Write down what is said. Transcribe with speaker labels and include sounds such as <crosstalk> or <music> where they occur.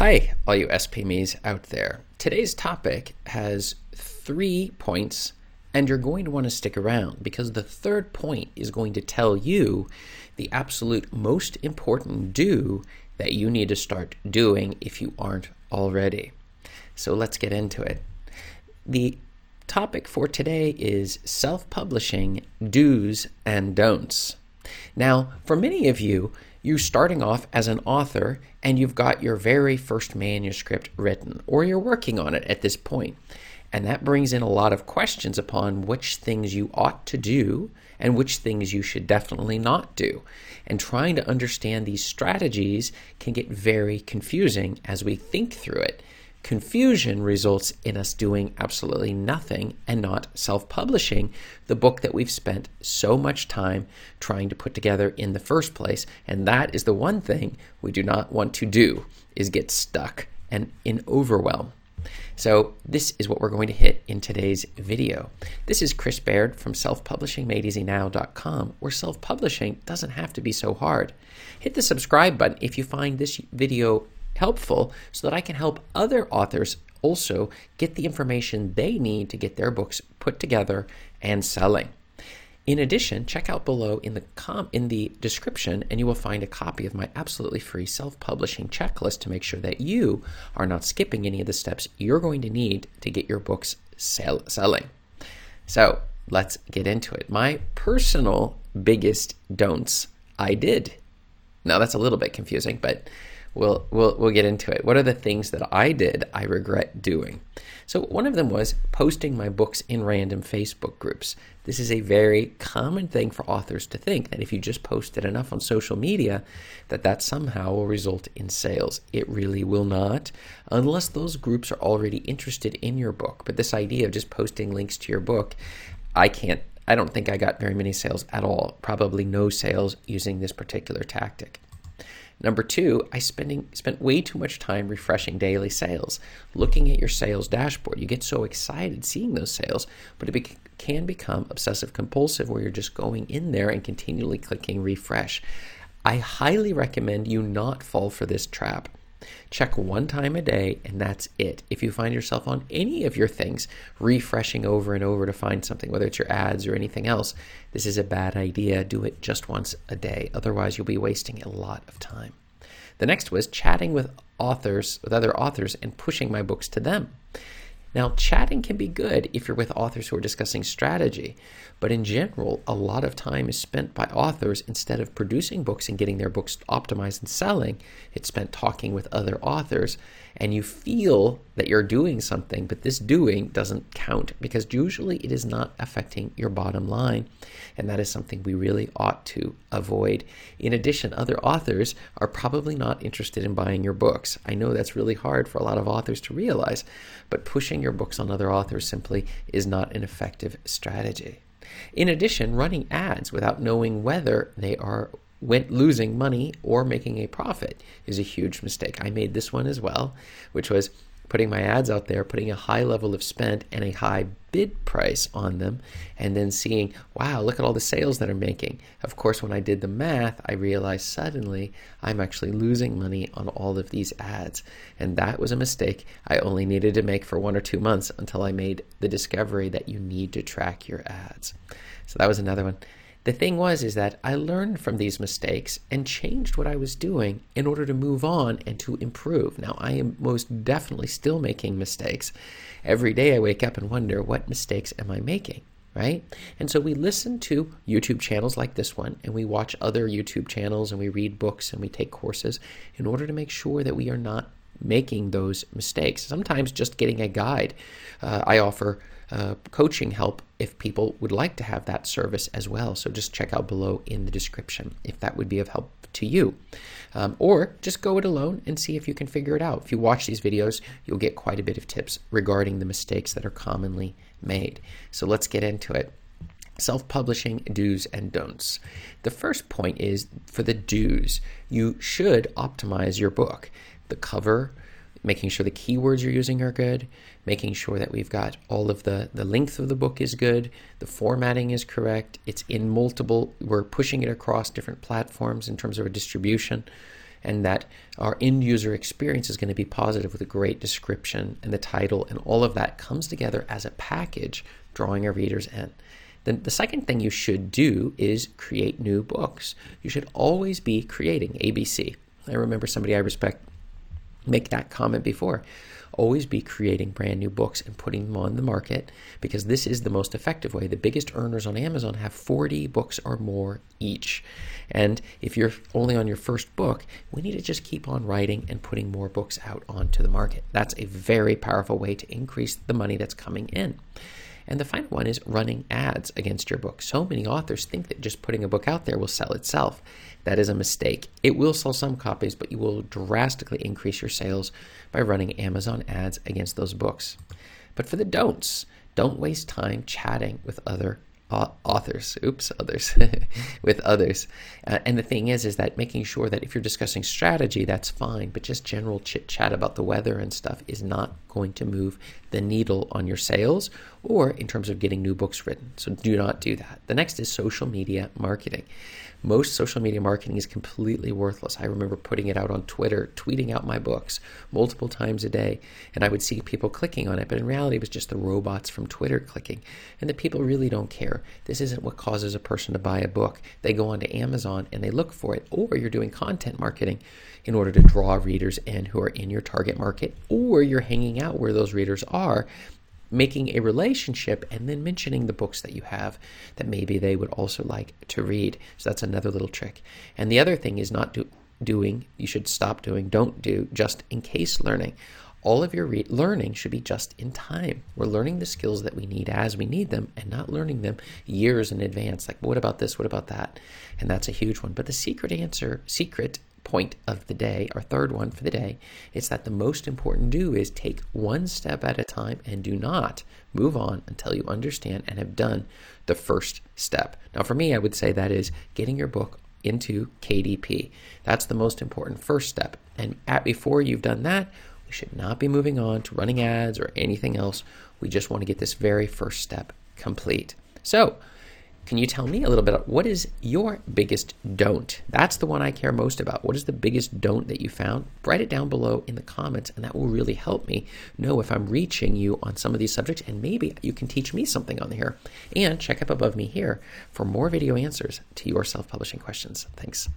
Speaker 1: Hi, all you SPMEs out there. Today's topic has three points, and you're going to want to stick around because the third point is going to tell you the absolute most important do that you need to start doing if you aren't already. So let's get into it. The topic for today is self publishing do's and don'ts. Now, for many of you, you're starting off as an author and you've got your very first manuscript written, or you're working on it at this point. And that brings in a lot of questions upon which things you ought to do and which things you should definitely not do. And trying to understand these strategies can get very confusing as we think through it. Confusion results in us doing absolutely nothing and not self publishing the book that we've spent so much time trying to put together in the first place. And that is the one thing we do not want to do is get stuck and in overwhelm. So this is what we're going to hit in today's video. This is Chris Baird from selfpublishingmadeeasynow.com where self-publishing doesn't have to be so hard. Hit the subscribe button if you find this video helpful so that I can help other authors also get the information they need to get their books put together and selling. In addition, check out below in the com- in the description and you will find a copy of my absolutely free self-publishing checklist to make sure that you are not skipping any of the steps you're going to need to get your books sell- selling. So, let's get into it. My personal biggest don'ts I did. Now that's a little bit confusing, but we'll we'll we'll get into it. What are the things that I did I regret doing? So one of them was posting my books in random Facebook groups. This is a very common thing for authors to think that if you just post it enough on social media that that somehow will result in sales. It really will not unless those groups are already interested in your book. But this idea of just posting links to your book, I can't I don't think I got very many sales at all. Probably no sales using this particular tactic. Number two, I spending spent way too much time refreshing daily sales, looking at your sales dashboard. You get so excited seeing those sales, but it be- can become obsessive compulsive where you're just going in there and continually clicking refresh. I highly recommend you not fall for this trap. Check one time a day, and that's it. If you find yourself on any of your things refreshing over and over to find something, whether it's your ads or anything else, this is a bad idea. Do it just once a day. Otherwise, you'll be wasting a lot of time. The next was chatting with authors, with other authors, and pushing my books to them. Now, chatting can be good if you're with authors who are discussing strategy, but in general, a lot of time is spent by authors instead of producing books and getting their books optimized and selling. It's spent talking with other authors, and you feel that you're doing something, but this doing doesn't count because usually it is not affecting your bottom line, and that is something we really ought to avoid. In addition, other authors are probably not interested in buying your books. I know that's really hard for a lot of authors to realize, but pushing your books on other authors simply is not an effective strategy. In addition, running ads without knowing whether they are went losing money or making a profit is a huge mistake. I made this one as well, which was putting my ads out there, putting a high level of spend and a high bid price on them, and then seeing, wow, look at all the sales that I'm making. Of course, when I did the math, I realized suddenly I'm actually losing money on all of these ads. And that was a mistake I only needed to make for one or two months until I made the discovery that you need to track your ads. So that was another one. The thing was is that I learned from these mistakes and changed what I was doing in order to move on and to improve. Now I am most definitely still making mistakes. Every day I wake up and wonder what mistakes am I making? Right? And so we listen to YouTube channels like this one, and we watch other YouTube channels, and we read books, and we take courses in order to make sure that we are not making those mistakes. Sometimes just getting a guide. Uh, I offer uh, coaching help if people would like to have that service as well. So just check out below in the description if that would be of help to you. Um, or just go it alone and see if you can figure it out. If you watch these videos, you'll get quite a bit of tips regarding the mistakes that are commonly made. So let's get into it. Self publishing do's and don'ts. The first point is for the do's, you should optimize your book. The cover, making sure the keywords you're using are good, making sure that we've got all of the, the length of the book is good, the formatting is correct, it's in multiple, we're pushing it across different platforms in terms of a distribution, and that our end user experience is going to be positive with a great description and the title and all of that comes together as a package, drawing our readers in. Then the second thing you should do is create new books. You should always be creating ABC. I remember somebody I respect make that comment before. Always be creating brand new books and putting them on the market because this is the most effective way. The biggest earners on Amazon have 40 books or more each. And if you're only on your first book, we need to just keep on writing and putting more books out onto the market. That's a very powerful way to increase the money that's coming in. And the final one is running ads against your book. So many authors think that just putting a book out there will sell itself. That is a mistake. It will sell some copies, but you will drastically increase your sales by running Amazon ads against those books. But for the don'ts, don't waste time chatting with other authors oops others <laughs> with others uh, and the thing is is that making sure that if you're discussing strategy that's fine but just general chit chat about the weather and stuff is not going to move the needle on your sales or in terms of getting new books written so do not do that the next is social media marketing most social media marketing is completely worthless. I remember putting it out on Twitter, tweeting out my books multiple times a day, and I would see people clicking on it, but in reality, it was just the robots from Twitter clicking. And the people really don't care. This isn't what causes a person to buy a book. They go onto Amazon and they look for it, or you're doing content marketing in order to draw readers in who are in your target market, or you're hanging out where those readers are making a relationship and then mentioning the books that you have that maybe they would also like to read. So that's another little trick. And the other thing is not do, doing, you should stop doing, don't do just in case learning. All of your re- learning should be just in time. We're learning the skills that we need as we need them and not learning them years in advance. Like, what about this? What about that? And that's a huge one. But the secret answer, secret point of the day, our third one for the day, is that the most important do is take one step at a time and do not move on until you understand and have done the first step. Now, for me, I would say that is getting your book into KDP. That's the most important first step. And at before you've done that, should not be moving on to running ads or anything else. We just want to get this very first step complete. So, can you tell me a little bit what is your biggest don't? That's the one I care most about. What is the biggest don't that you found? Write it down below in the comments, and that will really help me know if I'm reaching you on some of these subjects, and maybe you can teach me something on here. And check up above me here for more video answers to your self publishing questions. Thanks.